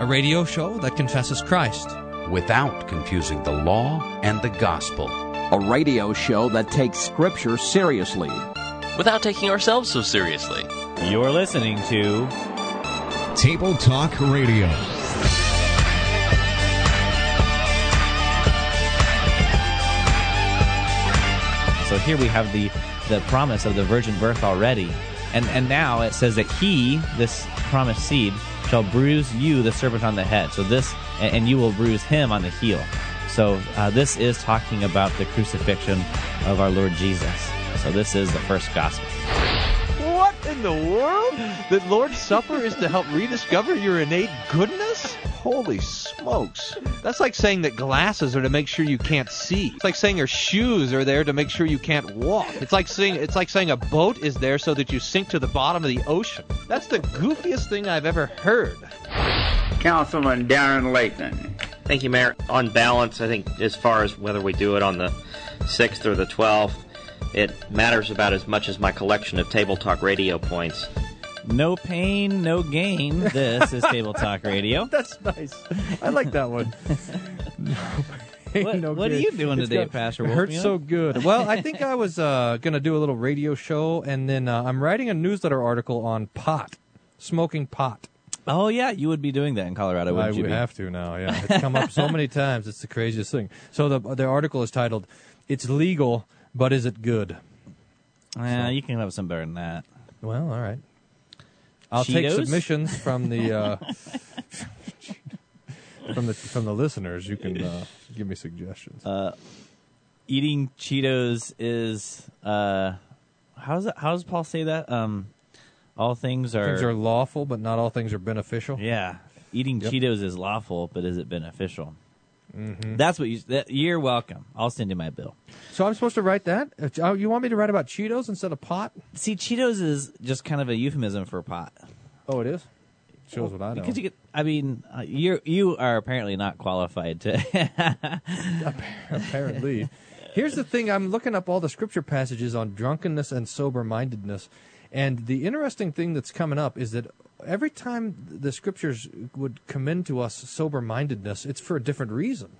a radio show that confesses Christ without confusing the law and the gospel. A radio show that takes Scripture seriously without taking ourselves so seriously. You're listening to Table Talk Radio. So here we have the the promise of the virgin birth already. And and now it says that he, this promised seed, shall bruise you, the serpent, on the head. So this, and you will bruise him on the heel. So uh, this is talking about the crucifixion of our Lord Jesus. So this is the first gospel. What in the world? The Lord's Supper is to help rediscover your innate goodness? Holy smokes. That's like saying that glasses are to make sure you can't see. It's like saying your shoes are there to make sure you can't walk. It's like saying it's like saying a boat is there so that you sink to the bottom of the ocean. That's the goofiest thing I've ever heard. Councilman Darren Layton. Thank you, Mayor. On balance, I think as far as whether we do it on the 6th or the 12th, it matters about as much as my collection of Table Talk radio points. No pain, no gain. This is Table Talk Radio. That's nice. I like that one. no pain, what, no what are you doing today, got, Pastor? It hurts so good. Well, I think I was uh, going to do a little radio show, and then uh, I'm writing a newsletter article on pot, smoking pot. Oh yeah, you would be doing that in Colorado, wouldn't I you? would have to now. Yeah, it's come up so many times. It's the craziest thing. So the the article is titled "It's Legal, but Is It Good?" Yeah, so. you can have some better than that. Well, all right. I'll Cheetos? take submissions from the uh, from the from the listeners. You can uh, give me suggestions. Uh, eating Cheetos is uh, how's it, how does Paul say that? Um, all things are things are lawful, but not all things are beneficial. Yeah, eating yep. Cheetos is lawful, but is it beneficial? Mm-hmm. That's what you. That, you're welcome. I'll send you my bill. So I'm supposed to write that? Uh, you want me to write about Cheetos instead of pot? See, Cheetos is just kind of a euphemism for pot. Oh, it is. Shows what I know. Because you get, I mean, uh, you you are apparently not qualified to. apparently, here's the thing: I'm looking up all the scripture passages on drunkenness and sober mindedness, and the interesting thing that's coming up is that every time the scriptures would commend to us sober mindedness, it's for a different reason.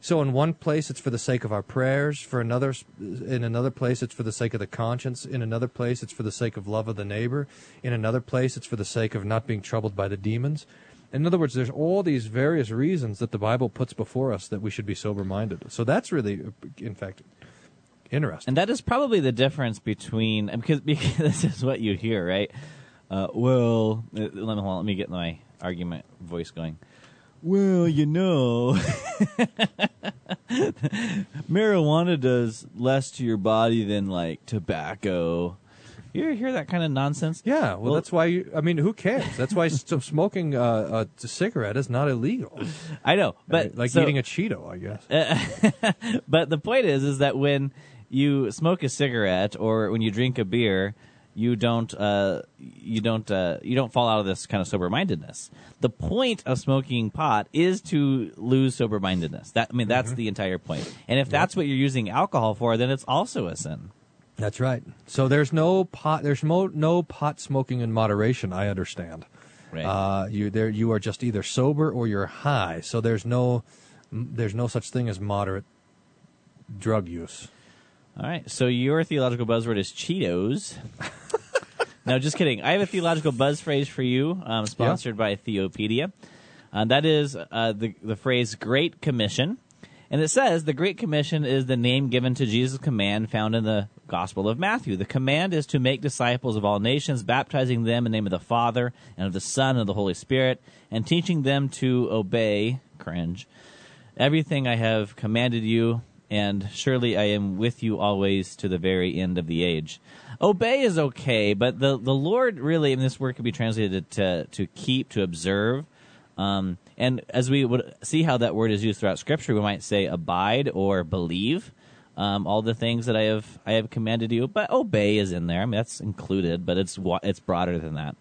So in one place it's for the sake of our prayers, for another in another place it's for the sake of the conscience, in another place it's for the sake of love of the neighbor, in another place it's for the sake of not being troubled by the demons. In other words, there's all these various reasons that the Bible puts before us that we should be sober minded. So that's really, in fact, interesting. And that is probably the difference between because, because this is what you hear, right? Uh, well, uh, let me, let me get my argument voice going. Well, you know, marijuana does less to your body than like tobacco. You hear that kind of nonsense? Yeah, well, well that's why. You, I mean, who cares? That's why smoking uh, a cigarette is not illegal. I know, but like so, eating a Cheeto, I guess. Uh, but the point is, is that when you smoke a cigarette or when you drink a beer, you don't uh, you don't uh, you don't fall out of this kind of sober mindedness. The point of smoking pot is to lose sober mindedness. That I mean that's mm-hmm. the entire point. And if yep. that's what you're using alcohol for, then it's also a sin. That's right. So there's no pot. There's no no pot smoking in moderation. I understand. Right. Uh, you there. You are just either sober or you're high. So there's no there's no such thing as moderate drug use. All right. So your theological buzzword is Cheetos. no, just kidding. I have a theological buzz phrase for you, um, sponsored yeah. by Theopedia. Uh, that is uh, the the phrase "Great Commission," and it says the Great Commission is the name given to Jesus' command found in the Gospel of Matthew. The command is to make disciples of all nations, baptizing them in the name of the Father and of the Son and of the Holy Spirit, and teaching them to obey. Cringe. Everything I have commanded you and surely I am with you always to the very end of the age. Obey is okay, but the, the Lord really, and this word could be translated to, to keep, to observe. Um, and as we would see how that word is used throughout Scripture, we might say abide or believe. Um, all the things that I have I have commanded you, but obey is in there. I mean that's included, but it's it's broader than that.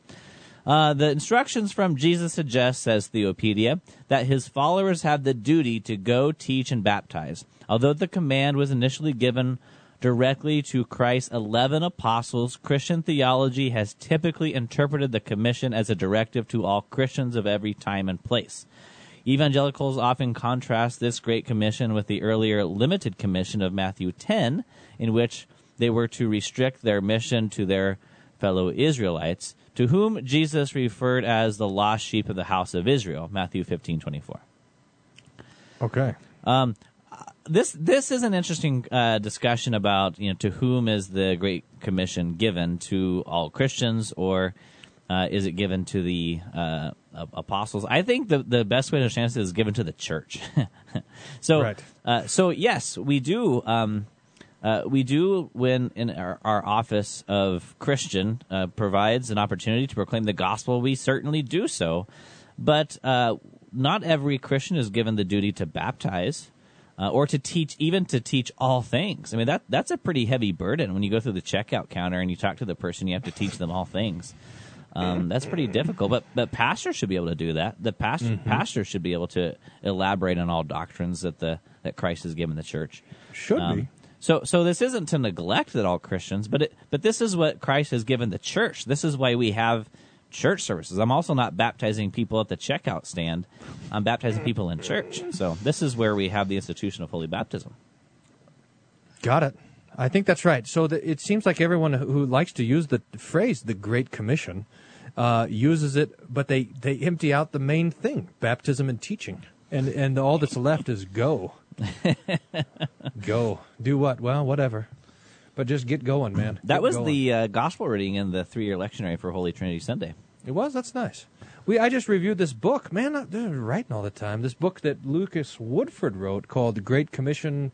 Uh, the instructions from Jesus suggest, says Theopedia, that his followers have the duty to go teach and baptize. Although the command was initially given directly to Christ's 11 apostles, Christian theology has typically interpreted the commission as a directive to all Christians of every time and place. Evangelicals often contrast this Great Commission with the earlier limited commission of Matthew 10, in which they were to restrict their mission to their fellow Israelites, to whom Jesus referred as the lost sheep of the house of Israel, Matthew 15:24. Okay. Um, this this is an interesting uh, discussion about you know to whom is the Great Commission given to all Christians or uh, is it given to the uh, apostles? I think the the best way to understand this is given to the church. so Right. uh, so yes, we do. Um, uh, we do when in our, our office of Christian uh, provides an opportunity to proclaim the gospel. We certainly do so, but uh, not every Christian is given the duty to baptize uh, or to teach, even to teach all things. I mean that that's a pretty heavy burden when you go through the checkout counter and you talk to the person. You have to teach them all things. Um, that's pretty difficult, but but pastors should be able to do that. The pastor pastor should be able to elaborate on all doctrines that the that Christ has given the church. Should Um, be. So, so this isn't to neglect that all Christians, but it, but this is what Christ has given the church. This is why we have church services. I'm also not baptizing people at the checkout stand. I'm baptizing people in church. So this is where we have the institution of holy baptism. Got it. I think that's right. So the, it seems like everyone who likes to use the phrase "the Great Commission" uh, uses it, but they, they empty out the main thing: baptism and teaching, and and all that's left is go, go, do what? Well, whatever, but just get going, man. That Get was going. the uh, gospel reading in the three-year lectionary for Holy Trinity Sunday. It was. That's nice. We I just reviewed this book, man. I- They're writing all the time. This book that Lucas Woodford wrote called "The Great Commission,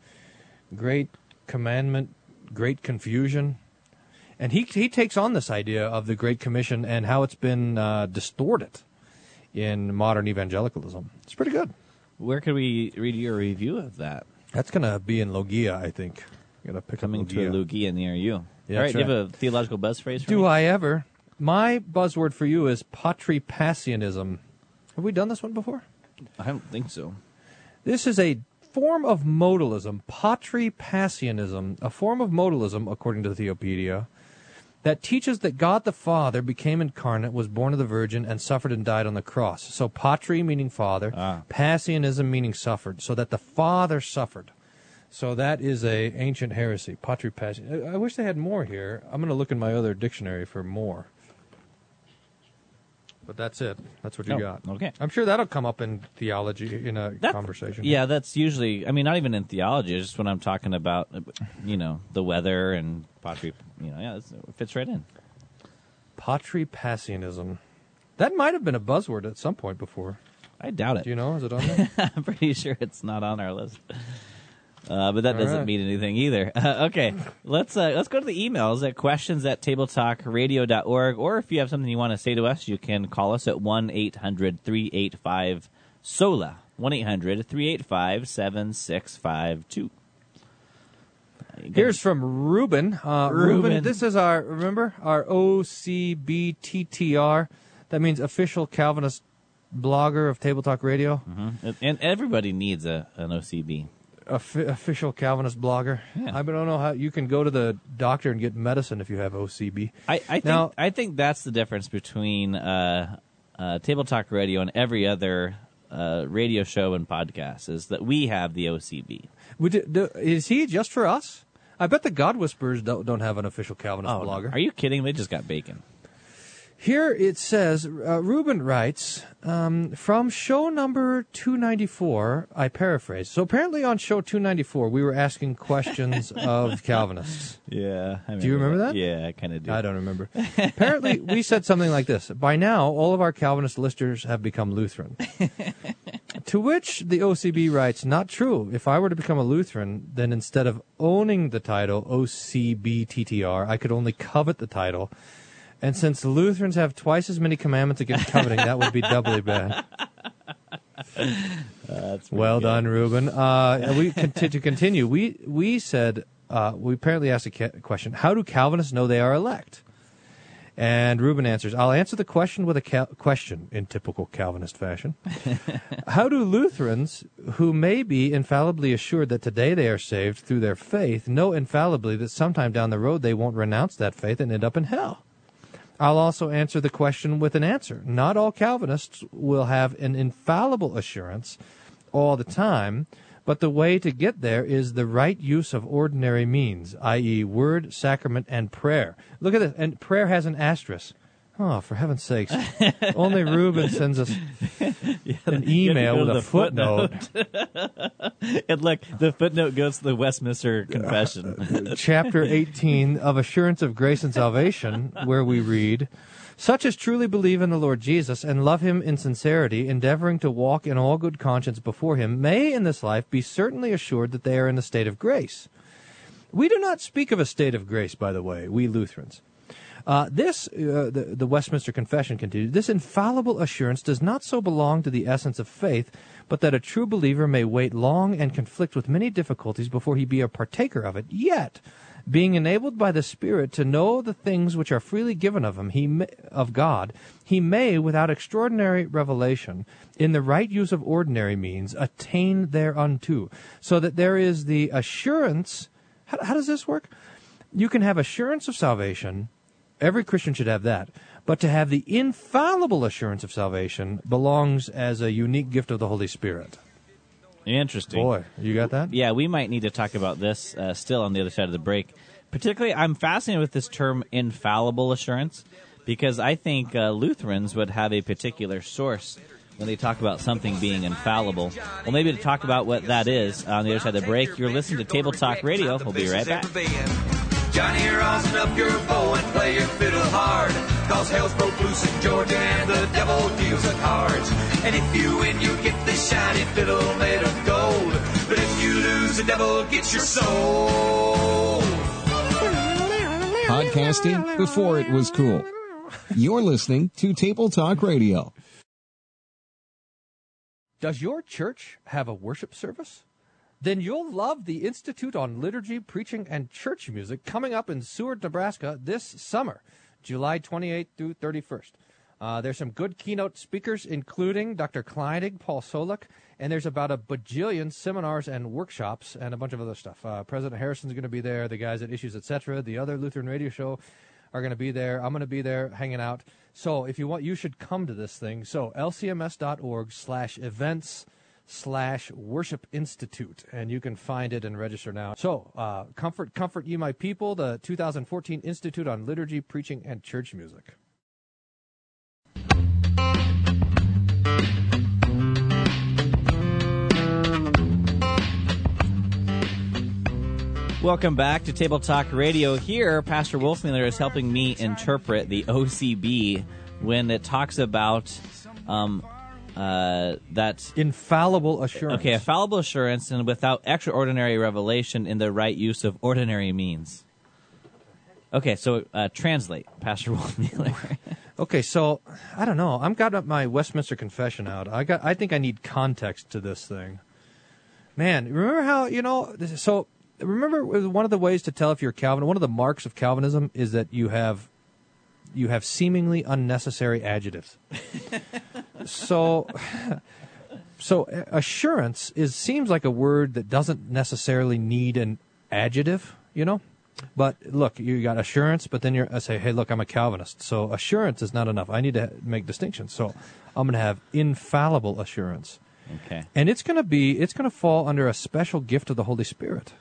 Great Commandment, Great Confusion," and he he takes on this idea of the Great Commission and how it's been uh, distorted in modern evangelicalism. It's pretty good. Where can we read your review of that? That's gonna be in Logia, I think. Gotta pick Coming up to a. Logia near you. Yeah, All right, do you right. have a theological buzz phrase for Do me? I ever? My buzzword for you is patripassianism. Have we done this one before? I don't think so. This is a form of modalism, patripassianism, a form of modalism, according to the Theopedia, that teaches that God the Father became incarnate, was born of the Virgin, and suffered and died on the cross. So patri meaning father, Ah. passianism meaning suffered, so that the Father suffered. So that is a ancient heresy, patripassian. I I wish they had more here. I'm going to look in my other dictionary for more. But that's it. That's what you Oh, got. okay. I'm sure that'll come up in theology in a That- conversation. Yeah, that's usually. I mean, not even in theology. It's just when I'm talking about, you know, the weather and pottery. You know, yeah, it's- it fits right in. Patripassianism. That might have been a buzzword at some point before. I doubt it. Do you know? Is it on there? I'm pretty sure it's not on our list. Uh, but that All doesn't right. mean anything either. Uh, okay, let's uh, let's go to the emails at questions at tabletalkradio.org, or if you have something you want to say to us, you can call us at one 385 sola one 385 7652 Here's from Ruben. Uh, Ruben. Ruben. This is our remember our OCBTTR. That means official Calvinist blogger of Table Talk Radio. and, and everybody needs a an OCB. Offi- official Calvinist blogger. Yeah. I don't know how you can go to the doctor and get medicine if you have OCB. I, I think Now- I think that's the difference between uh, uh, Table Talk Radio and every other uh, radio show and podcast is that we have the OCB. Would do- is he just for us? I bet the God Whisperers don't, don't have an official Calvinist Oh, blogger. are you kidding? They just got bacon. Here it says, uh, Ruben writes, um, from show number 294, I paraphrase. So apparently on show 294, we were asking questions of Calvinists. Yeah. I Do you remember that? Yeah, I kind of do. I don't remember. apparently, we said something like this By now, all of our Calvinist listeners have become Lutheran. to which the OCB writes, Not true. If I were to become a Lutheran, then instead of owning the title OCBTTR, I could only covet the title. And since Lutherans have twice as many commandments against coveting, that would be doubly bad. That's Well done, Ruben. Uh, we conti- to continue. We we said uh, we apparently asked a ca- question: How do Calvinists know they are elect? And Ruben answers, I'll answer the question with a cal- question in typical Calvinist fashion. How do Lutherans, who may be infallibly assured that today they are saved through their faith, know infallibly that sometime down the road they won't renounce that faith and end up in hell? I'll also answer the question with an answer. Not all Calvinists will have an infallible assurance all the time, but the way to get there is the right use of ordinary means, i.e., word, sacrament, and prayer. Look at this. And prayer has an asterisk. Oh, for heaven's sakes. Only Reuben sends us an email with a the footnote. and look, the footnote goes to the Westminster Confession. chapter 18 of Assurance of Grace and Salvation, where we read, Such as truly believe in the Lord Jesus and love him in sincerity, endeavoring to walk in all good conscience before him, may in this life be certainly assured that they are in a state of grace. We do not speak of a state of grace, by the way, we Lutherans. Uh, this, uh, the, the Westminster Confession continues, this infallible assurance does not so belong to the essence of faith, but that a true believer may wait long and conflict with many difficulties before he be a partaker of it. Yet, being enabled by the Spirit to know the things which are freely given of him, he may, of God, he may, without extraordinary revelation, in the right use of ordinary means, attain thereunto, so that there is the assurance. How, how does this work? You can have assurance of salvation. Every Christian should have that. But to have the infallible assurance of salvation belongs as a unique gift of the Holy Spirit. Interesting. Boy, you got that? Yeah, we might need to talk about this uh, still on the other side of the break. Particularly, I'm fascinated with this term infallible assurance because I think uh, Lutherans would have a particular source when they talk about something being infallible. Well, maybe to talk about what that is on the other side of the break, you're listening to Table Talk Radio. We'll be right back. Johnny, rosin up your bow and play your fiddle hard. Cause hell's broke loose in Georgia and the devil deals the cards. And if you win, you get the shiny fiddle made of gold. But if you lose, the devil gets your soul. Podcasting before it was cool. You're listening to Table Talk Radio. Does your church have a worship service? Then you'll love the Institute on Liturgy, Preaching, and Church Music coming up in Seward, Nebraska this summer, July 28th through 31st. Uh, there's some good keynote speakers, including Dr. Kleinig, Paul Solik, and there's about a bajillion seminars and workshops and a bunch of other stuff. Uh, President Harrison's going to be there, the guys at Issues Etc., the other Lutheran radio show are going to be there. I'm going to be there hanging out. So if you want, you should come to this thing. So lcms.org slash events slash worship institute and you can find it and register now so uh, comfort comfort you my people the 2014 institute on liturgy preaching and church music Welcome back to Table Talk Radio. Here, Pastor Wolfmueller is helping me interpret the OCB when it talks about um, uh, that infallible assurance. Okay, infallible assurance and without extraordinary revelation in the right use of ordinary means. Okay, so uh, translate, Pastor Wolfmueller. okay, so I don't know. I'm got my Westminster Confession out. I got. I think I need context to this thing. Man, remember how you know? So remember one of the ways to tell if you're Calvin. One of the marks of Calvinism is that you have you have seemingly unnecessary adjectives. so so assurance is seems like a word that doesn't necessarily need an adjective, you know? But look, you got assurance, but then you're I say, "Hey, look, I'm a Calvinist." So assurance is not enough. I need to make distinctions. So I'm going to have infallible assurance. Okay. And it's going to be it's going to fall under a special gift of the Holy Spirit.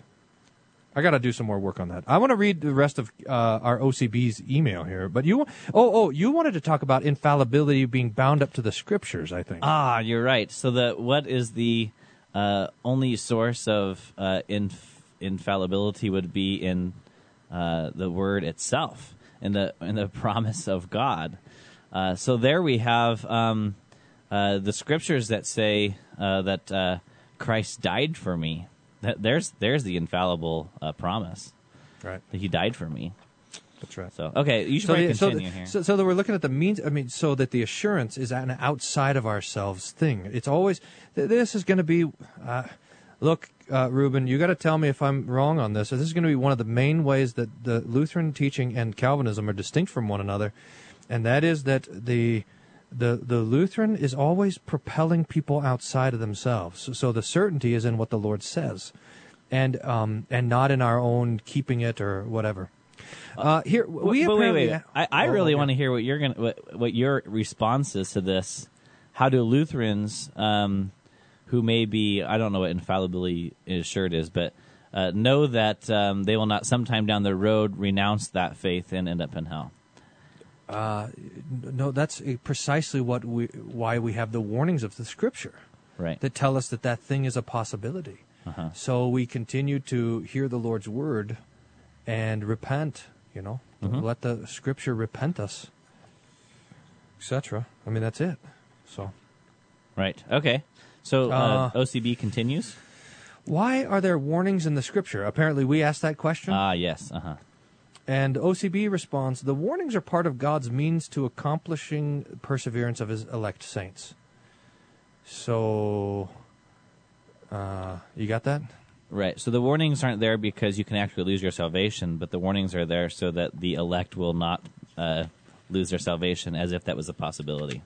I got to do some more work on that. I want to read the rest of uh, our OCB's email here, but you, oh, oh, you wanted to talk about infallibility being bound up to the scriptures. I think. Ah, you're right. So the what is the uh, only source of uh, inf- infallibility would be in uh, the word itself, in the in the promise of God. Uh, so there we have um, uh, the scriptures that say that Christ died for me. That, there's there's the infallible uh, promise. Right. That he died for me. That's right. So okay, you should so probably the, continue so the, here. So, so that we're looking at the means. I mean, so that the assurance is an outside of ourselves thing. It's always this is going to be. Uh, Look, uh, Ruben, you got to tell me if I'm wrong on this. This is going to be one of the main ways that the Lutheran teaching and Calvinism are distinct from one another, and that is that the the the Lutheran is always propelling people outside of themselves. So, so the certainty is in what the Lord says, and um and not in our own keeping it or whatever. Uh, here we but wait, wait. I, I Oh, really okay. want to hear what you're gonna what, what your response is to this. How do Lutherans, um, who may be I don't know what infallibly assured is, but uh, know that um, they will not sometime down the road renounce that faith and end up in hell? Uh, no, that's precisely what we why we have the warnings of the Scripture Right. that tell us that that thing is a possibility. Uh-huh. So we continue to hear the Lord's word and repent. You know, Mhm. let the Scripture repent us, etc. I mean, that's it. So Right. Okay. So uh, Uh, OCB continues. why are there warnings in the Scripture? Apparently, we asked that question. Ah, yes. Uh huh. And OCB responds The warnings are part of God's means to accomplishing perseverance of his elect saints. So, uh, you got that? Right. So the warnings aren't there because you can actually lose your salvation, but the warnings are there so that the elect will not uh, lose their salvation, as if that was a possibility.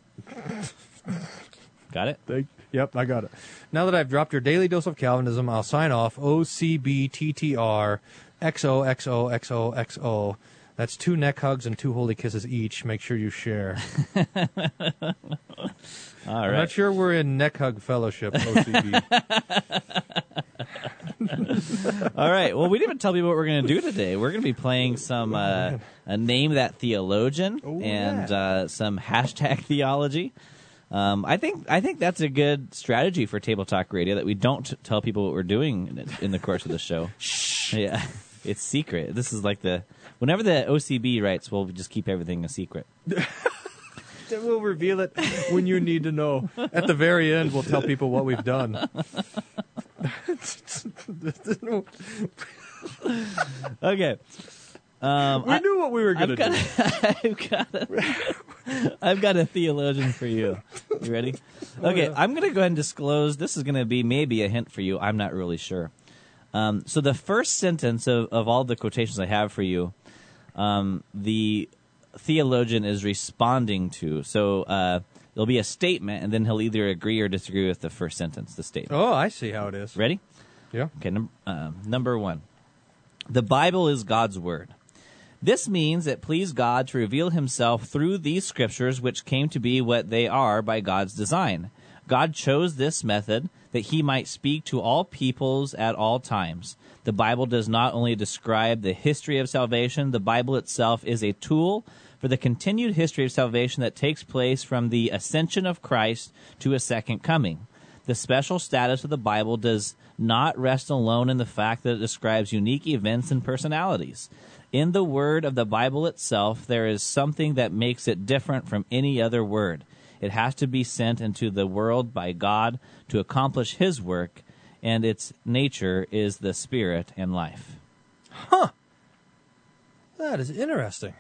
Got it? Yep, I got it. Now that I've dropped your daily dose of Calvinism, I'll sign off OCBTTR XOXOXOXO. That's two neck hugs and two holy kisses each. Make sure you share. All I'm not sure we're in neck hug fellowship, OCB. All right. Well, we didn't even tell people what we're going to do today. We're going to be playing some uh, a name that theologian and uh, some hashtag theology. Um, I think I think that's a good strategy for Table Talk Radio that we don't t- tell people what we're doing in, in the course of the show. Shh. Yeah, it's secret. This is like the whenever the OCB writes, we'll just keep everything a secret. Then we'll reveal it when you need to know. At the very end, we'll tell people what we've done. Okay. Um, we I- knew what we were going to do. I've got a, I've got a theologian for you. You ready? Oh, Okay, yeah. I'm going to go ahead and disclose. This is going to be maybe a hint for you. I'm not really sure. Um, so the first sentence of, of all the quotations I have for you, um, the theologian is responding to. So uh, there'll be a statement, and then he'll either agree or disagree with the first sentence. The statement. Oh, I see how it is. Ready? Yeah. Okay, num- um, number one. The Bible is God's Word. This means it pleased God to reveal himself through these scriptures, which came to be what they are by God's design. God chose this method that he might speak to all peoples at all times. The Bible does not only describe the history of salvation, the Bible itself is a tool for the continued history of salvation that takes place from the ascension of Christ to a second coming. The special status of the Bible does not rest alone in the fact that it describes unique events and personalities. In the word of the Bible itself, there is something that makes it different from any other word. It has to be sent into the world by God to accomplish His work, and its nature is the spirit and life. Huh. That is interesting.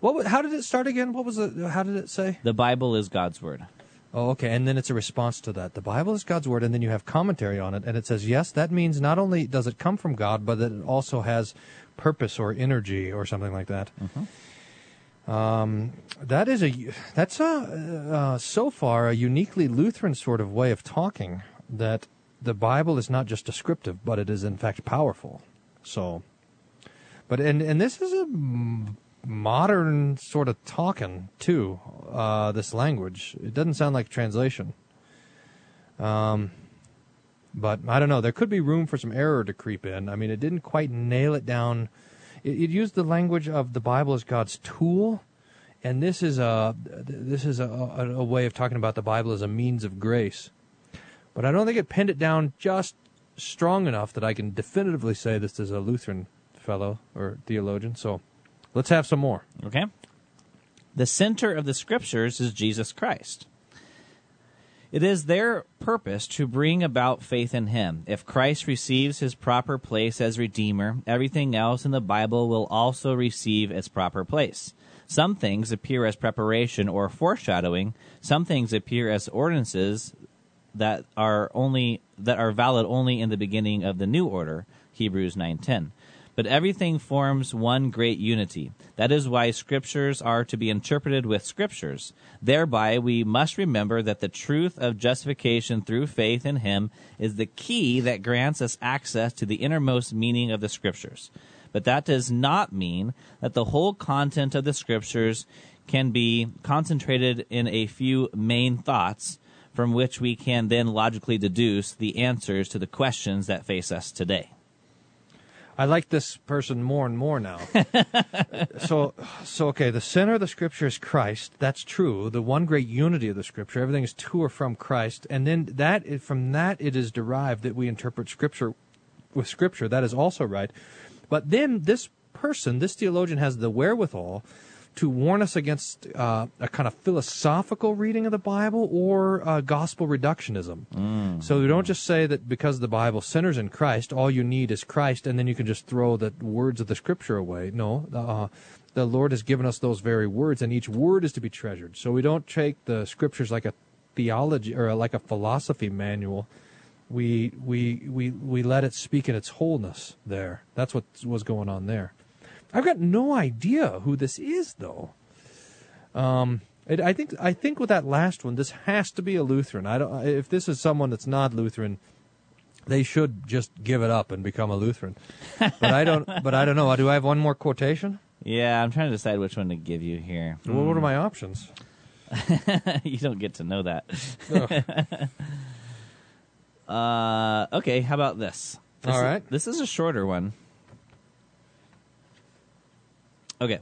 What? How did it start again? What was it? How did it say? The Bible is God's word. Oh, okay. And then it's a response to that. The Bible is God's word, and then you have commentary on it, and it says, yes, that means not only does it come from God, but that it also has purpose or energy or something like that. Mm-hmm. Um, that is a that's a uh, so far a uniquely Lutheran sort of way of talking that the Bible is not just descriptive, but it is in fact powerful. So, but and and this is a modern sort of talking too. Uh, this language it doesn't sound like translation. Um, but I don't know. There could be room for some error to creep in. I mean, it didn't quite nail it down. It, it used the language of the Bible as God's tool, and this is a this is a, a, a way of talking about the Bible as a means of grace. But I don't think it pinned it down just strong enough that I can definitively say this is a Lutheran fellow or theologian. So let's have some more. Okay? The center of the scriptures is Jesus Christ. It is their purpose to bring about faith in him. If Christ receives his proper place as Redeemer, everything else in the Bible will also receive its proper place. Some things appear as preparation or foreshadowing, some things appear as ordinances that are only that are valid only in the beginning of the new order, Hebrews 9:10. But everything forms one great unity. That is why scriptures are to be interpreted with scriptures. Thereby we must remember that the truth of justification through faith in him is the key that grants us access to the innermost meaning of the scriptures. But that does not mean that the whole content of the scriptures can be concentrated in a few main thoughts from which we can then logically deduce the answers to the questions that face us today. I like this person more and more now. so, so okay. The center of the scripture is Christ. That's true. The one great unity of the scripture. Everything is to or from Christ, and then that from that it is derived that we interpret scripture with scripture. That is also right. But then this person, this theologian, has the wherewithal to warn us against uh, a kind of philosophical reading of the Bible or uh, gospel reductionism. Mm. So we don't just say that because the Bible centers in Christ, all you need is Christ, and then you can just throw the words of the Scripture away. No, uh, the Lord has given us those very words, and each word is to be treasured. So we don't take the Scriptures like a theology or like a philosophy manual. We we we we let it speak in its wholeness. There, that's what was going on there. I've got no idea who this is, though. Um, it, I think I think with that last one, this has to be a Lutheran. I don't. If this is someone that's not Lutheran, they should just give it up and become a Lutheran. but I don't. But I don't know. Do I have one more quotation? Yeah, I'm trying to decide which one to give you here. Well, what are my options? you don't get to know that. uh, okay, how about this? this All is- right. this is a shorter one. Okay.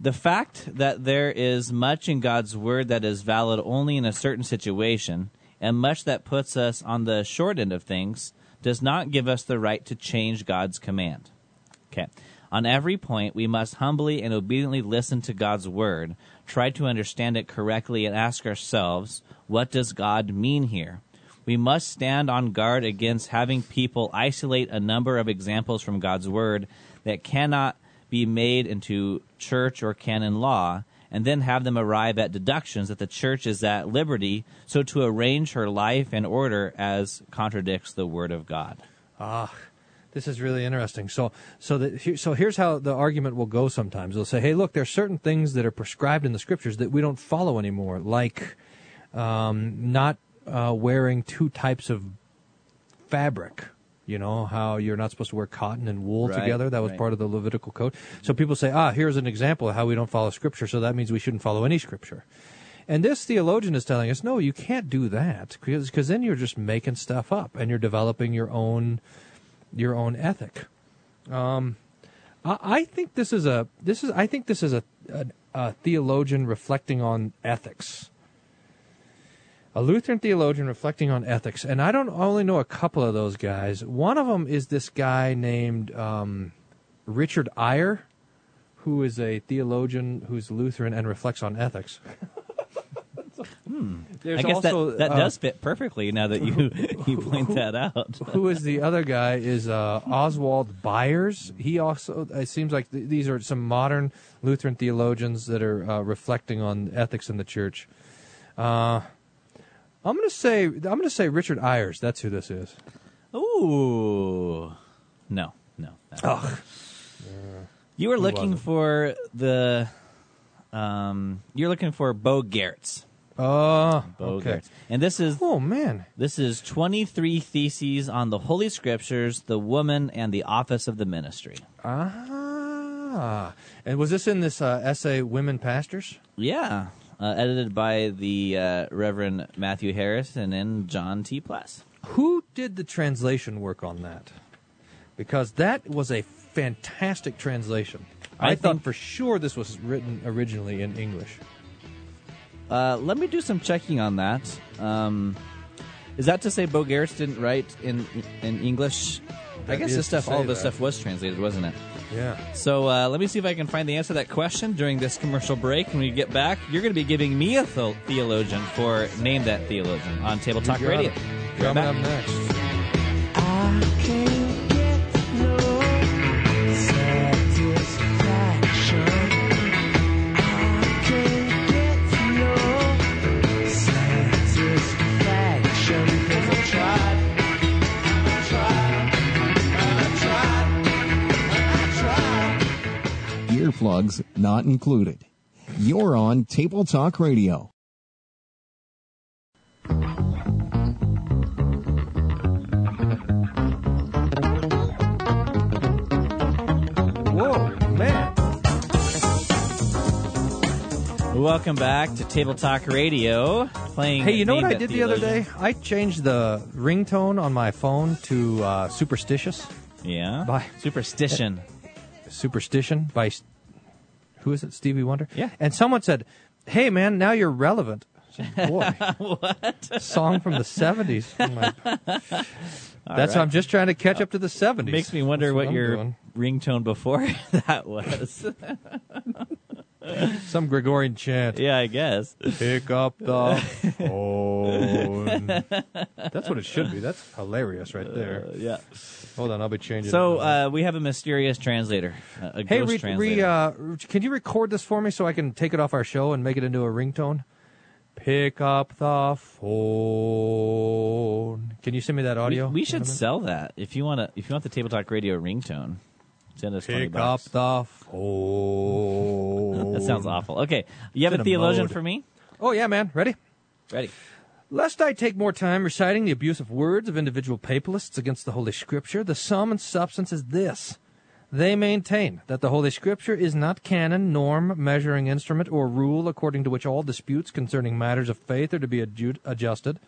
The fact that there is much in God's word that is valid only in a certain situation, and much that puts us on the short end of things, does not give us the right to change God's command. Okay. On every point, we must humbly and obediently listen to God's word, try to understand it correctly, and ask ourselves, what does God mean here? We must stand on guard against having people isolate a number of examples from God's word that cannot be made into church or canon law, and then have them arrive at deductions that the church is at liberty so to arrange her life and order as contradicts the word of God. Ah, this is really interesting. So, so here, so here's how the argument will go. Sometimes they'll say, "Hey, look, there's certain things that are prescribed in the scriptures that we don't follow anymore, like um, not uh, wearing two types of fabric." You know how you're not supposed to wear cotton and wool Right, together. That was right. part of the Levitical code. So people say, "Ah, here's an example of how we don't follow scripture." So that means we shouldn't follow any scripture. And this theologian is telling us, no, you can't do that because cause then you're just making stuff up and you're developing your own your own ethic. Um, I, I think this is a this is I think this is a, a, a theologian reflecting on ethics. A Lutheran theologian reflecting on ethics, and I don't only know a couple of those guys. One of them is this guy named um, Richard Eyer, who is a theologian who's Lutheran and reflects on ethics. There's I guess also, that, that uh, does fit perfectly now that you you point that out. who is the other guy is uh, Oswald Byers. He also it seems like th- these are some modern Lutheran theologians that are uh, reflecting on ethics in the church. I'm going to say I'm to say Richard Ayers. That's who this is. Ooh, no, no. no. You were Who looking for the, um, you're looking for Bo Giertz. Oh, Bo okay. Giertz. and this is Oh man, this is 23 theses on the Holy Scriptures, the woman, and the office of the ministry. ah, and was this in this uh, essay, "Women Pastors"? Yeah, uh, edited by the uh, Reverend Matthew Harris and then John T. Pless. Who did the translation work on that? Because that was a fantastic translation. I, I thought for sure this was written originally in English. Uh, let me do some checking on that. Um, is that to say Bo Giertz didn't write in in English? I guess this stuff, all say this that. stuff was translated, wasn't it? Yeah. So uh, let me see if I can find the answer to that question during this commercial break. When we get back, you're going to be giving me a the- theologian for Name That Theologian on Table Talk Radio. it. Be right Coming back. up next. Drugs not included. You're on Table Talk Radio. Whoa, man. Welcome back to Table Talk Radio. Playing. Hey, you know what I did the other day? I changed the ringtone on my phone to uh, superstitious. Yeah. By Superstition. superstition by s- who is it? Stevie Wonder. Yeah. And someone said, "Hey, man, now you're relevant." Said, Boy, what song from the seventies? Oh That's how I'm just trying to catch up to the seventies. Makes me wonder That's what, I'm your doing. ringtone before that was. some Gregorian chant. yeah, I guess. Pick up the phone. That's what it should be. That's hilarious right there. Uh, yeah. Hold on, I'll be changing. So it uh, we have a mysterious translator, a hey, re, translator. re, uh, can you record this for me so I can take it off our show and make it into a ringtone? Pick up the phone. Can you send me that audio? we a should sell that if you want to. If you want the Table Talk Radio ringtone, send us twenty Pick up bucks. the phone. That sounds awful. Okay, you have a theologian for me? Oh yeah, man. Ready? Ready? Lest I take more time reciting the abusive words of individual papalists against the Holy Scripture, the sum and substance is this. They maintain that the Holy Scripture is not canon, norm, measuring instrument, or rule according to which all disputes concerning matters of faith are to be adju- adjusted,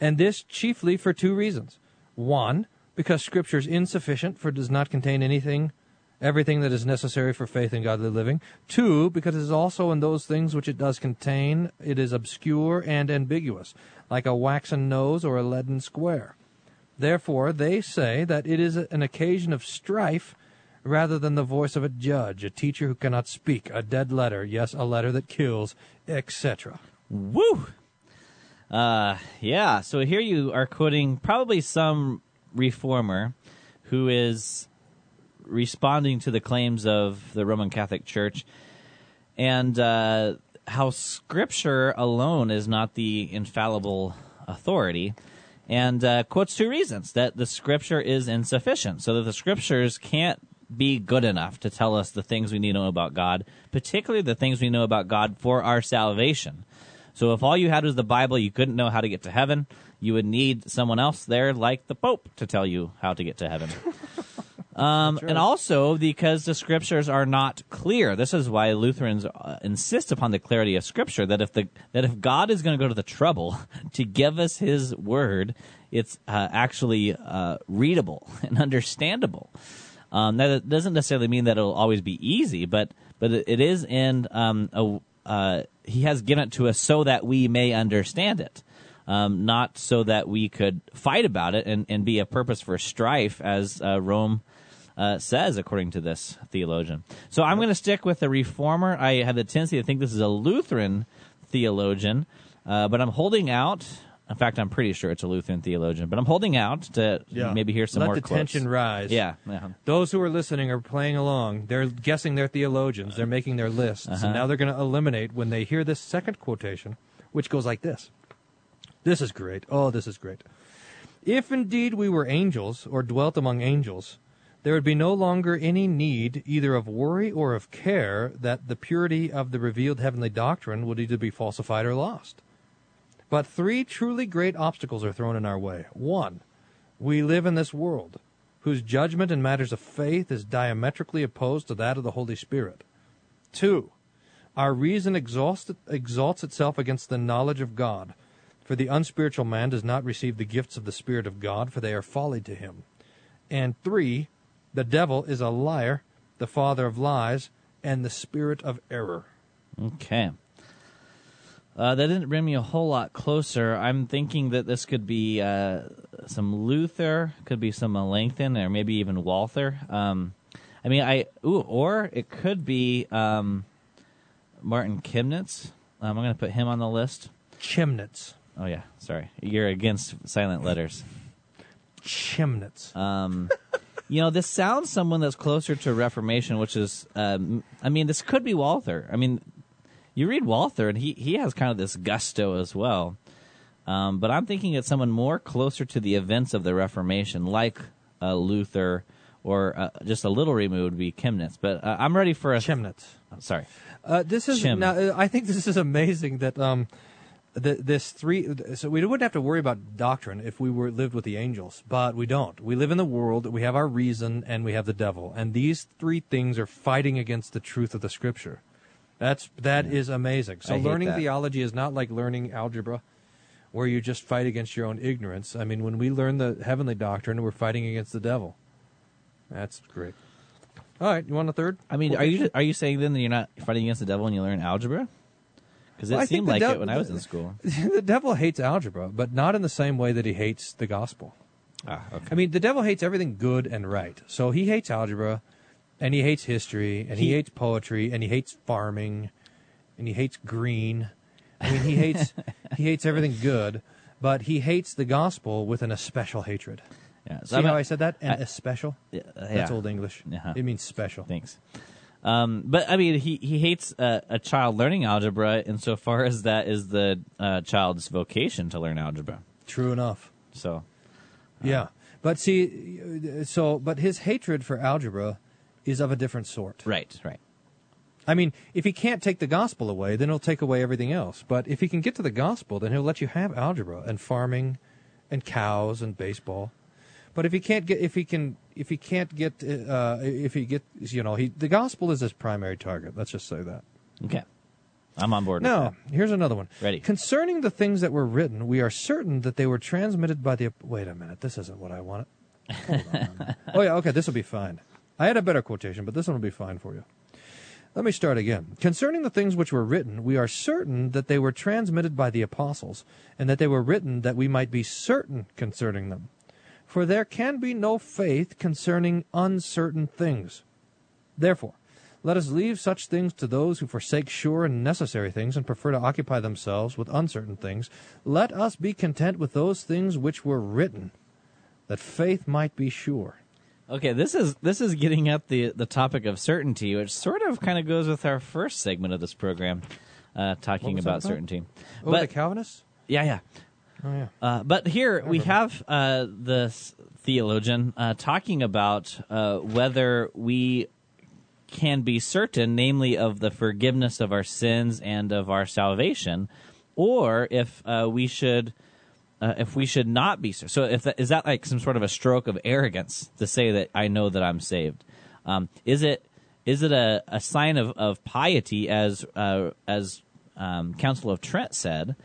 and this chiefly for two reasons. One, because Scripture is insufficient, for it does not contain anything, everything that is necessary for faith and godly living. Two, because it is also in those things which it does contain, it is obscure and ambiguous, like a waxen nose or a leaden square. Therefore, they say that it is an occasion of strife rather than the voice of a judge, a teacher who cannot speak, a dead letter, yes, a letter that kills, etc. Woo! Uh, yeah. So here you are quoting probably some reformer who is responding to the claims of the Roman Catholic Church and uh, how Scripture alone is not the infallible authority. And uh, quotes two reasons that the Scripture is insufficient, so that the Scriptures can't be good enough to tell us the things we need to know about God, particularly the things we know about God for our salvation. So if all you had was the Bible, you couldn't know how to get to heaven. You would need someone else there, like the Pope, to tell you how to get to heaven. Um, and also because the scriptures are not clear. This is why Lutherans uh, insist upon the clarity of scripture. That if the that if God is going to go to the trouble to give us His word, it's uh, actually uh, readable and understandable. Um, that doesn't necessarily mean that it'll always be easy, but but it is in um, a, uh, He has given it to us so that we may understand it. Um, not so that we could fight about it and, and be a purpose for strife, as uh, Rome uh, says, according to this theologian. So I'm going to stick with the reformer. I have the tendency to think this is a Lutheran theologian, uh, but I'm holding out. In fact, I'm pretty sure it's a Lutheran theologian, but I'm holding out to maybe hear some Let more the quotes. tension rise. Yeah, yeah. Those who are listening are playing along. They're guessing their theologians. They're making their lists. Uh-huh. And now they're going to eliminate when they hear this second quotation, which goes like this. This is great. Oh, this is great. If indeed we were angels, or dwelt among angels, there would be no longer any need either of worry or of care that the purity of the revealed heavenly doctrine would either be falsified or lost. But three truly great obstacles are thrown in our way. One, we live in this world, whose judgment in matters of faith is diametrically opposed to that of the Holy Spirit. Two, our reason exalts, itself against the knowledge of God, for the unspiritual man does not receive the gifts of the Spirit of God, for they are folly to him. And three, the devil is a liar, the father of lies, and the spirit of error. Okay. Uh, that didn't bring me a whole lot closer. I'm thinking that this could be uh, some Luther, could be some Melanchthon, or maybe even Walther. Um, I mean, I ooh, or it could be um, Martin Chemnitz. Um, I'm going to put him on the list. Chemnitz. Oh yeah, sorry, you're against silent letters. Chemnitz. Um, you know, this sounds someone that's closer to Reformation, which is, um, I mean, this could be Walther. I mean, you read Walther, and he he has kind of this gusto as well. Um, but I'm thinking it's someone more closer to the events of the Reformation, like uh, Luther or uh, just a little removed would be Chemnitz. But uh, I'm ready for a Chemnitz. oh, sorry. Uh, this is Chim. now. uh, I think this is amazing that um, the, this three. So we wouldn't have to worry about doctrine if we were lived with the angels, but we don't. We live in the world. We have our reason, and we have the devil, and these three things are fighting against the truth of the Scripture. That's that is amazing. So learning theology is not like learning algebra, where you just fight against your own ignorance. I mean, when we learn the heavenly doctrine, we're fighting against the devil. That's great. All right, you want a third? I mean, are you are you saying then that you're not fighting against the devil when you learn algebra? Because it Well, seemed like dev- it when I was in school. the devil hates algebra, but not in the same way that he hates the gospel. Ah, okay. I mean, the devil hates everything good and right. So he hates algebra, and he hates history, and he, He- hates poetry, and he hates farming, and he hates green. I mean, he hates he hates everything good, but he hates the gospel with an especial hatred. yeah. So See I'm how a- I said that? An I- especial. yeah, uh, That's yeah. old English. Uh-huh. It means special. Thanks. Um, but I mean, he he hates uh, a child learning algebra insofar as that is the uh, child's vocation to learn algebra. True enough. So Yeah, but see, so but his hatred for algebra is of a different sort. right, right. I mean, if he can't take the gospel away, then he'll take away everything else. But if he can get to the gospel, then he'll let you have algebra and farming, and cows and baseball. But if he can't get, if he can, if he can't get, uh, if he get, you know, he the gospel is his primary target. Let's just say that. Okay, I'm on board. Now, here's another one. Ready. Concerning the things that were written, we are certain that they were transmitted by the. Wait a minute. This isn't what I wanted. Hold on. oh yeah. Okay. This will be fine. I had a better quotation, but this one will be fine for you. Let me start again. Concerning the things which were written, we are certain that they were transmitted by the apostles, and that they were written that we might be certain concerning them. For there can be no faith concerning uncertain things. Therefore, let us leave such things to those who forsake sure and necessary things and prefer to occupy themselves with uncertain things. Let us be content with those things which were written, that faith might be sure. Okay, this is this is getting at the the topic of certainty, which sort of kind of goes with our first segment of this program, uh, talking about about? certainty. Oh, but the Calvinists? yeah, yeah. Oh, yeah. Uh, but here we have uh, the s- theologian uh, talking about uh, whether we can be certain, namely of the forgiveness of our sins and of our salvation, or if uh, we should. Uh, if we should not be so, so if that, is that like some sort of a stroke of arrogance to say that I know that I'm saved? Um, is it is it a, a sign of, of piety as uh, as um, Council of Trent said,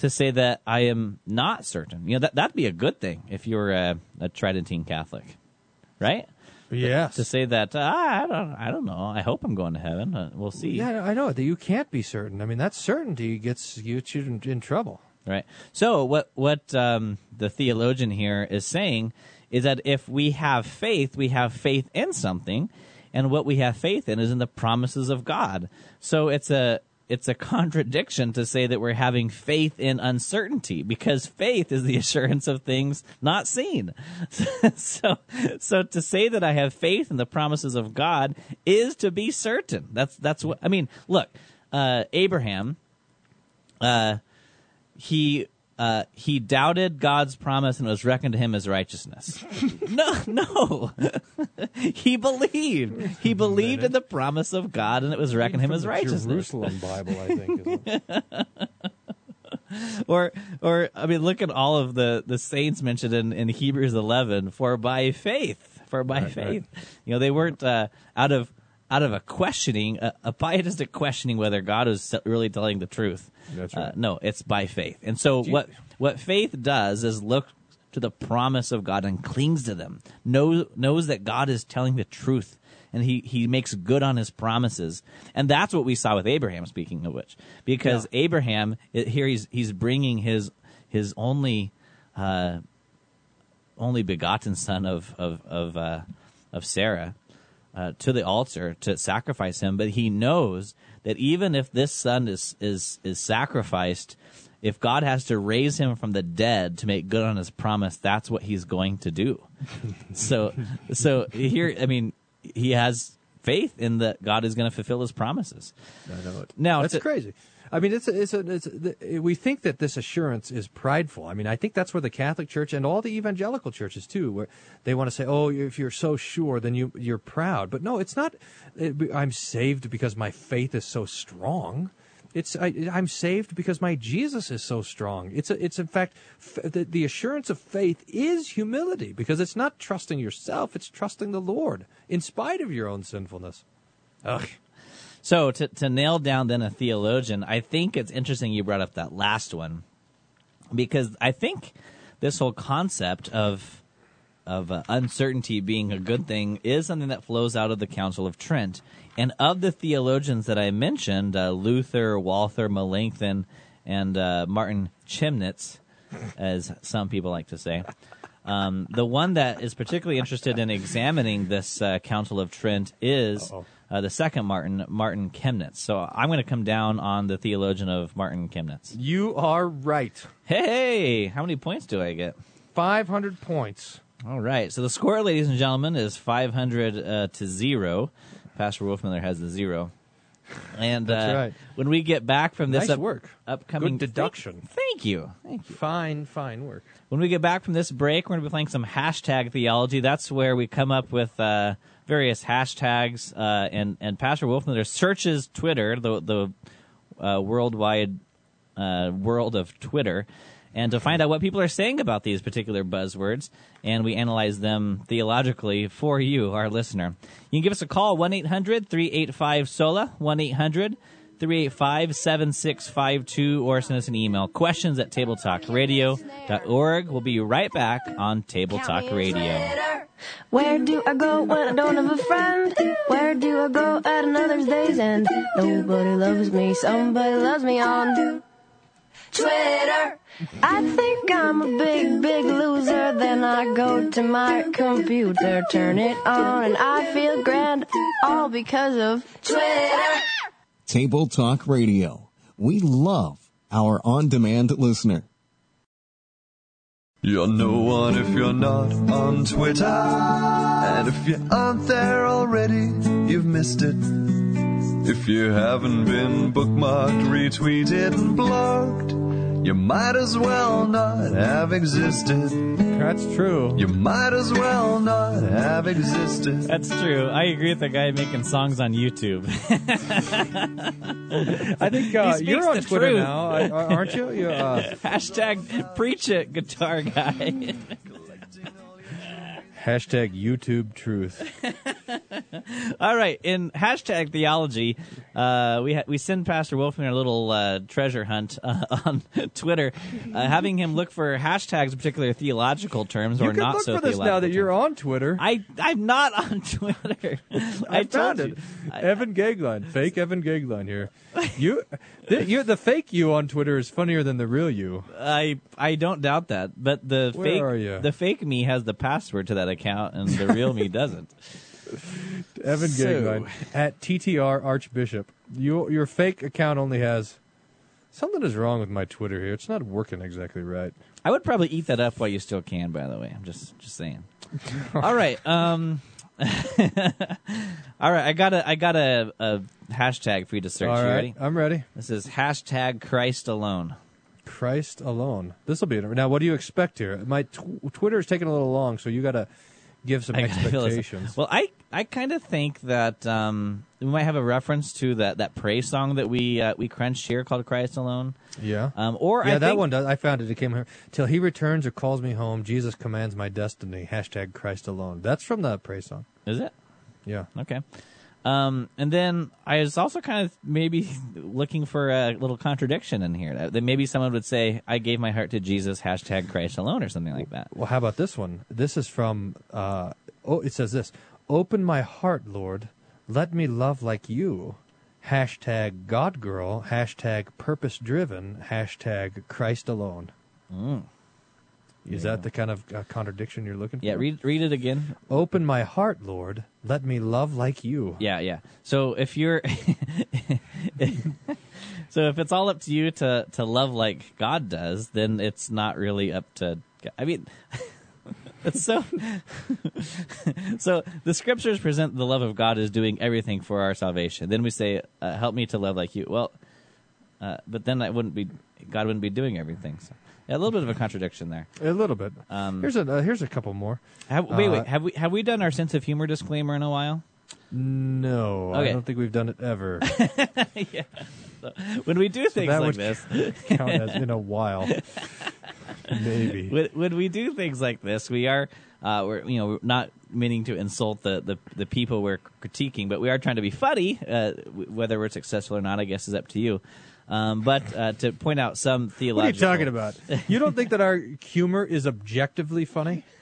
to say that I am not certain. You know, that that'd be a good thing if you were a, a Tridentine Catholic, right? Yes. To say that ah, I don't, I don't know. I hope I'm going to heaven. Uh, we'll see. Yeah, I know that you can't be certain. I mean, that certainty gets you in, in trouble. Right. So what what um, the theologian here is saying is that if we have faith, we have faith in something, and what we have faith in is in the promises of God. So it's a it's a contradiction to say that we're having faith in uncertainty because faith is the assurance of things not seen. so so to say that I have faith in the promises of God is to be certain. That's that's what I mean. Look, uh, Abraham. Uh, he uh, he doubted God's promise and it was reckoned to him as righteousness. no, no, he believed. He believed in the promise of God and it was reckoned him as righteousness. Jerusalem Bible, I think. Or, or I mean, look at all of the the saints mentioned in, in Hebrews eleven. For by faith, for by Right, faith, you know, they weren't uh, out of out of a questioning, a, a pietistic questioning whether God was really telling the truth. That's Uh, no, it's by faith. And so what what faith does is look to the promise of God and clings to them. Knows knows that God is telling the truth and he he makes good on his promises. And that's what we saw with Abraham speaking of which. Because Abraham it, here he's he's bringing his his only uh only begotten son of of of uh of Sarah uh, to the altar to sacrifice him, but he knows that even if this son is is is sacrificed, if God has to raise him from the dead to make good on his promise, that's what he's going to do. so so here, I mean, he has faith in that God is going to fulfill His promises. I know it. Now, that's to- crazy. I mean, it's it's it's we think that this assurance is prideful. I mean, I think that's where the Catholic Church and all the evangelical churches too, where they want to say, "Oh, if you're so sure, then you you're proud." But no, it's not. It, I'm saved because my faith is so strong. It's I, I'm saved because my Jesus is so strong. It's a, it's in fact f- the, the assurance of faith is humility because it's not trusting yourself; it's trusting the Lord in spite of your own sinfulness. Ugh. So to to nail down then a theologian, I think it's interesting you brought up that last one because I think this whole concept of of uh, uncertainty being a good thing is something that flows out of the Council of Trent. And of the theologians that I mentioned, uh, Luther, Walther, Melanchthon, and uh, Martin Chemnitz, as some people like to say, um, the one that is particularly interested in examining this uh, Council of Trent is uh, the second Martin, Martin Chemnitz. So I'm going to come down on the theologian of Martin Chemnitz. You are right. Hey, how many points do I get? 500 points. All right. So the score, ladies and gentlemen, is 500 uh, to zero. Pastor Wolfmueller has the zero. And That's uh, right. when we get back from this Nice work. upcoming Good deduction. Thank, thank you. Thank you. Fine, fine work. When we get back from this break, we're going to be playing some hashtag theology. That's where we come up with uh, various hashtags, uh, and and Pastor Wolfmueller searches Twitter, the the uh, worldwide uh, world of Twitter, and to find out what people are saying about these particular buzzwords, and we analyze them theologically for you, our listener. You can give us a call, 1 800 385 SOLA, 1 800 385 7652, or send us an email. Questions at tabletalkradio.org. We'll be right back on Table Talk Radio. Where do I go when I don't have a friend? Where do I go at another's day's end? Nobody loves me, somebody loves me on Twitter. I think I'm a big, big loser. Then I go to my computer, turn it on, and I feel grand. All because of Twitter. Table Talk Radio. We love our on demand listener. You're no one if you're not on Twitter. And if you aren't there already, you've missed it. If you haven't been bookmarked, retweeted, and blogged, you might as well not have existed. That's true. You might as well not have existed. That's true. I agree with the guy making songs on YouTube. I think uh, you're on Twitter truth. now, aren't you? You're, uh, Hashtag preach it, guitar guy. hashtag YouTube truth. All right, in hashtag theology, uh, we ha- we send Pastor Wolfman a little uh, treasure hunt uh, on Twitter, uh, having him look for hashtags, particular theological terms You or can not look so for this now that you're on Twitter. I I'm not on Twitter. I, I found you. it. Evan Gagline, fake Evan Gagline here. You, the, you, the fake you on Twitter is funnier than the real you. I I don't doubt that, but the Where fake are you? the fake me has the password to that account, and the real me doesn't. Evan So- Gagline at TTR Archbishop. You, your fake account only has something is wrong with my Twitter here. It's not working exactly right. I would probably eat that up while you still can. By the way, I'm just just saying. All right. Um. all right. I got a I got a, a hashtag for you to search. All You ready? I'm ready. This is hashtag Christ alone. Christ alone. This will be now. What do you expect here? My tw- Twitter is taking a little long, so you got to give some I gotta feel this. expectations. Well, I I kind of think that um, we might have a reference to that that praise song that we uh, we crunched here called Christ alone. Yeah. Um, or yeah, I that think, one does. I found it. It came here. Till he returns or calls me home, Jesus commands my destiny. Hashtag Christ alone. That's from the praise song. is it. Yeah. Okay. Um, and then I was also kind of maybe looking for a little contradiction in here. That that maybe someone would say, "I gave my heart to Jesus." Hashtag Christ alone, or something like that. Well, how about this one? This is from. Uh, oh, it says this: "Open my heart, Lord. Let me love like you." Hashtag God girl. Hashtag purpose driven. Hashtag Christ alone. Mm. Is that the kind of uh, contradiction you're looking for? Yeah, read read it again. Open my heart, Lord. Let me love like you. Yeah, yeah. So if you're, so if it's all up to you to to love like God does, then it's not really up to. I mean, It's so, so the scriptures present the love of God as doing everything for our salvation. Then we say, uh, "Help me to love like you." Well, uh, but then that wouldn't be God wouldn't be doing everything. So, a little bit of a contradiction there. A little bit. Um, here's a uh, here's a couple more. Have, wait, Uh, wait. Have we have we done our sense of humor disclaimer in a while? No, I don't think we've done it ever. yeah. So, when we do things that like this, count as in a while. Maybe. when, when we do things like this, we are uh, we're you know we're not meaning to insult the, the, the people we're critiquing, but we are trying to be funny. Uh, whether we're successful or not, I guess is up to you. Um, but uh, to point out some theological. What are you talking about? You don't think that our humor is objectively funny?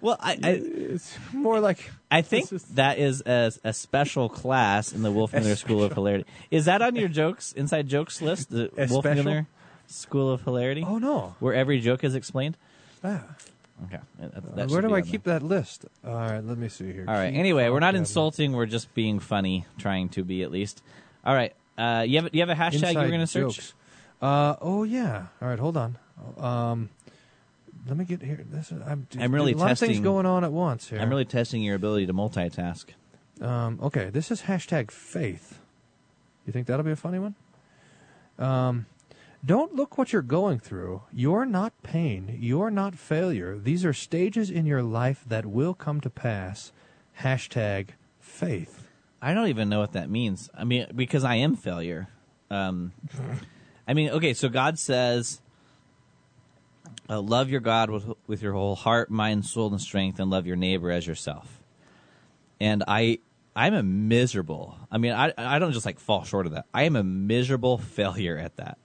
Well, I, I It's more like I think is- that is a, a special class in the Wolfmueller School of Hilarity. Is that on your jokes inside jokes list? The A Wolf special? Miller School of Hilarity, oh no. where every joke is explained. Ah. Okay, that- that Uh, where do I there. keep that list? All right, let me see here. All right. Keep Anyway, we're not insulting. We're just being funny, trying to be at least. All right. Uh, you have you have a hashtag Inside you're going to search? Uh, oh yeah. All right, hold on. Um, let me get here. This is, I'm, I'm really a lot of things going on at once here. I'm really testing your ability to multitask. Um, okay, this is hashtag faith. You think that'll be a funny one? Um, don't look what you're going through. You're not pain. You're not failure. These are stages in your life that will come to pass. Hashtag faith. I don't even know what that means. I mean, because I am failure. Um, I mean, okay, so God says, uh, "Love your God with with your whole heart, mind, soul, and strength, and love your neighbor as yourself." And I, I'm a miserable. I mean, I I don't just like fall short of that. I am a miserable failure at that.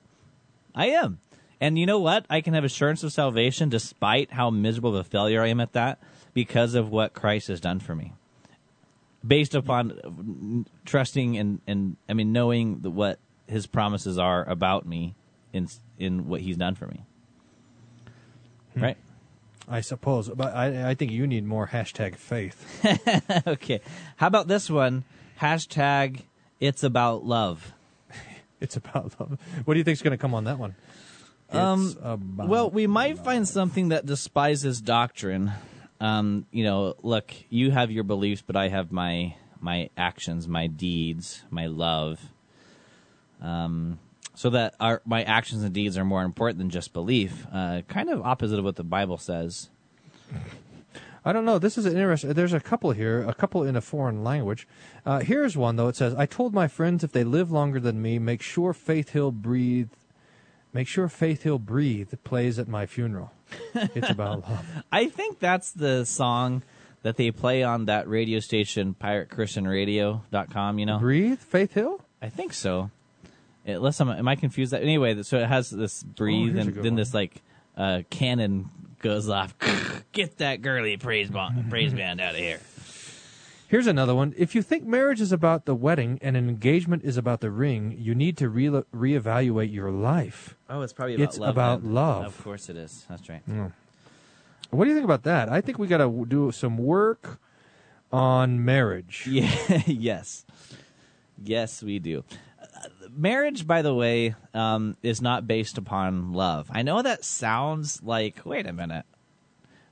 I am. And you know what? I can have assurance of salvation despite how miserable of a failure I am at that because of what Christ has done for me based upon uh, trusting and, and I mean knowing the, what his promises are about me in in what he's done for me. Right? I suppose, but I, I think you need more hashtag faith. okay. How about this one? Hashtag it's about love. It's about love. What do you think's going to come on that one? Um, Well, we might find something that despises doctrine. Um, you know, look, you have your beliefs, but I have my my actions, my deeds, my love. Um, so that our my actions and deeds are more important than just belief. Uh, kind of opposite of what the Bible says. I don't know. This is an interesting. There's a couple here, a couple in a foreign language. Uh, here's one though. It says, "I told my friends if they live longer than me, make sure Faith Hill breathe. Make sure Faith Hill breathe plays at my funeral. it's about love. I think that's the song that they play on that radio station, piratechristianradio.com, you know? Breathe, Faith Hill. I think so. Unless I'm, am I confused? That anyway, so it has this breathe, Oh, and then one. this like uh, cannon goes off. Get that girly praise band, praise band out of here. Here's another one. If you think marriage is about the wedding and an engagement is about the ring, you need to re- reevaluate your life. Oh, it's probably about It's love. about then. love. Of course it is. That's right. What do you think about that? I think we got to do some work on marriage. Yeah. yes. Yes, we do. Uh, marriage, by the way, um, is not based upon love. I know that sounds like wait a minute,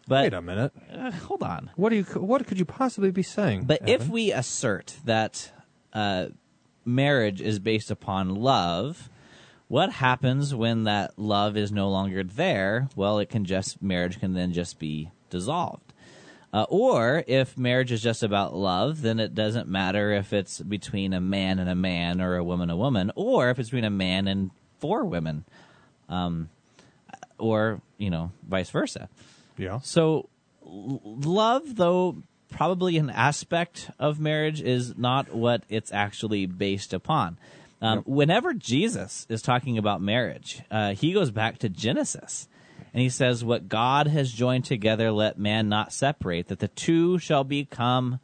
but Wait a minute. uh, hold on. What do you? What could you possibly be saying? But if we assert that uh, marriage is based upon love, what happens when that love is no longer there? Well, it can just marriage can then just be dissolved. Uh, or if marriage is just about love, then it doesn't matter if it's between a man and a man or a woman and a woman, or if it's between a man and four women, um, or you know, vice versa. Yeah, So, l- love, though probably an aspect of marriage, is not what it's actually based upon. Um, Whenever Jesus is talking about marriage, uh, he goes back to Genesis. And he says, What God has joined together, let man not separate, that the two shall become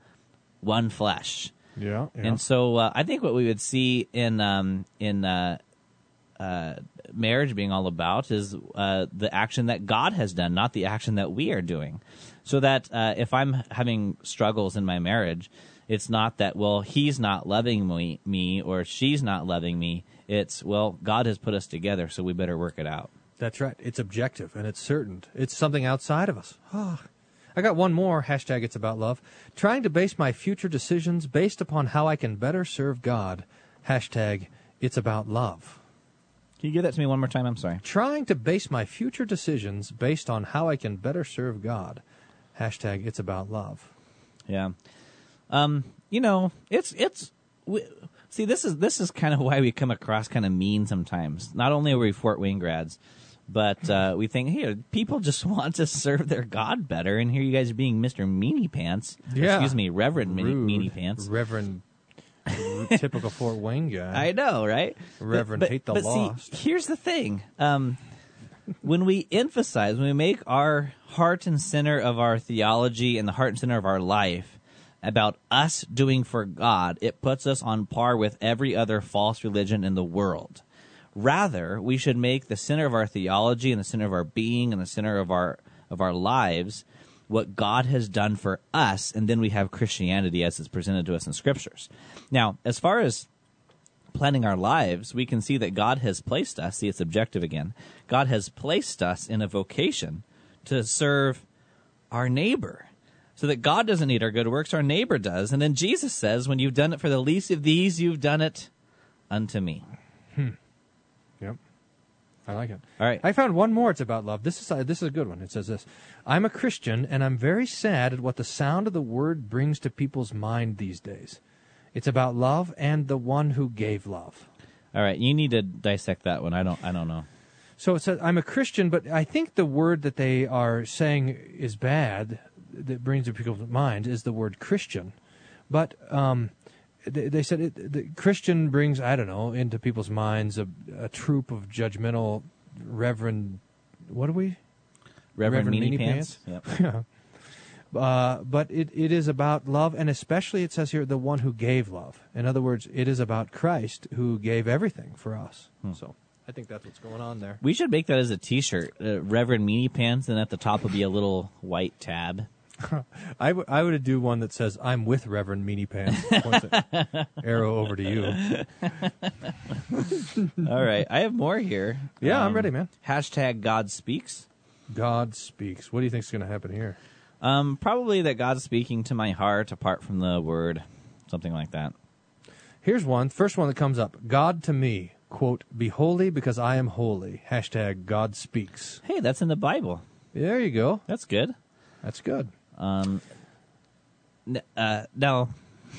one flesh. yeah, yeah. And so uh, I think what we would see in um, in uh, uh, marriage being all about is uh, the action that God has done, not the action that we are doing. So that uh, if I'm having struggles in my marriage, it's not that well he's not loving me, me or she's not loving me. It's well God has put us together, so we better work it out. That's right. It's objective and it's certain. It's something outside of us. Ah, I got one more. Hashtag It's About Love. Trying to base my future decisions based upon how I can better serve God. Hashtag It's About Love. Can you give that to me one more time? I'm sorry. Trying to base my future decisions based on how I can better serve God. Hashtag It's About Love. Yeah. Um, you know, it's it's we, see this is this is kind of why we come across kind of mean sometimes. Not only are we Fort Wayne grads, but uh, we think, hey, people just want to serve their God better, and here you guys are being Mister Meanie Pants. Yeah. Excuse me, Reverend Meanie, Meanie Pants. Reverend, typical Fort Wayne guy. I know, right? Reverend but, hate the but lost. See, here's the thing. Um, when we emphasize, when we make our heart and center of our theology and the heart and center of our life about us doing for God, it puts us on par with every other false religion in the world. Rather, we should make the center of our theology and the center of our being and the center of our of our lives what God has done for us, and then we have Christianity as it's presented to us in scriptures. Now, as far as planning our lives, we can see that God has placed us, see it's objective again, God has placed us in a vocation to serve our neighbor. So that God doesn't need our good works, our neighbor does. And then Jesus says, when you've done it for the least of these, you've done it unto me. Yep. I like it. All right. I found one more. It's about love. This is uh, this is a good one. It says this: I'm a Christian, and I'm very sad at what the sound of the word brings to people's mind these days. It's about love and the one who gave love. All right, you need to dissect that one. I don't I don't know. So it says, I'm a Christian, but I think the word that they are saying is bad, that brings to people's mind, is the word Christian. But um, they, they said it, the Christian brings, I don't know, into people's minds a, a troop of judgmental Reverend, what are we? Reverend, Meanie, Meanie Pants. Pants? Yep. Yeah. Uh, but it, it is about love, and especially it says here, the one who gave love. In other words, it is about Christ who gave everything for us. So I think that's what's going on there. We should make that as a T-shirt, uh, Reverend Meanie Pants, and at the top would be a little white tab. I, w- I would do one that says, I'm with Reverend Meanie Pants. Arrow over to you. All right, I have more here. Yeah, I'm ready, man. Hashtag God speaks. God speaks. What do you think is going to happen here? Um, probably that God's speaking to my heart apart from the word, something like that. Here's one. First one that comes up. God to me, quote, be holy because I am holy. Hashtag God speaks. Hey, that's in the Bible. There you go. That's good. That's good. Um, uh, now,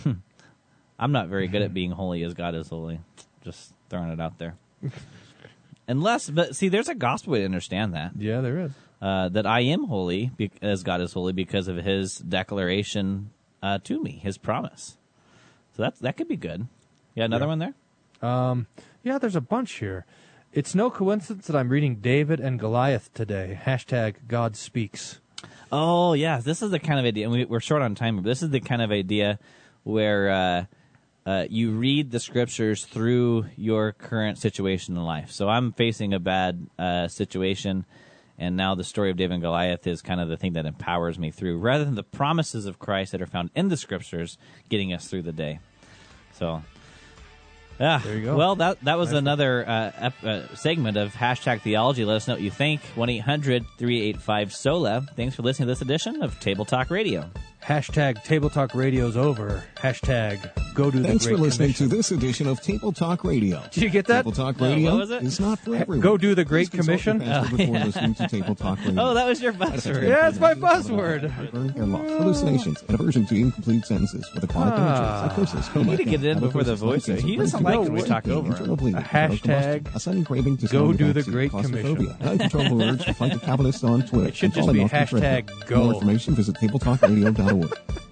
I'm not very good at being holy as God is holy. Just throwing it out there. Unless, but see, there's a gospel way to understand that. Yeah, there is. Uh, that I am holy be- as God is holy because of His declaration uh, to me, His promise. So that that could be good. Yeah, another Yeah. one there. Um, yeah, there's a bunch here. It's no coincidence that I'm reading David and Goliath today. Hashtag God speaks. Oh yeah, this is the kind of idea. And we, we're short on time, but this is the kind of idea where uh, uh, you read the scriptures through your current situation in life. So I'm facing a bad uh, situation, and now the story of David and Goliath is kind of the thing that empowers me through, rather than the promises of Christ that are found in the scriptures getting us through the day. So. Yeah. There you go. Well, that that was Nice. another uh, ep- uh, segment of hashtag theology. Let us know what you think. 1 800 385 SOLA. Thanks for listening to this edition of Table Talk Radio. Hashtag Table Talk Radio's over. Hashtag Go do the Thanks Great for listening Commission. to this edition of Table Talk Radio. Did you get that? Table Talk Radio what was it? is not for everyone. Go do the Great Please Commission? pastor before listening to Table Talk Radio. Oh, that was your buzzword. Yeah, it's my buzzword. Heartburn, hair loss, hallucinations, and aversion to incomplete sentences with a chronic Ah. imagery, psychosis, You need to get it in before the halitosis, voice. He brain doesn't like tumors, when we talk over him. A hashtag a sudden craving to Go smell do the backseat, Great claustrophobia, Commission. uncontrollable urge to fight the Capitalists on Twitter. It should and just falling be off the treadmill. hashtag For more go. information, visit tabletalkradio.org.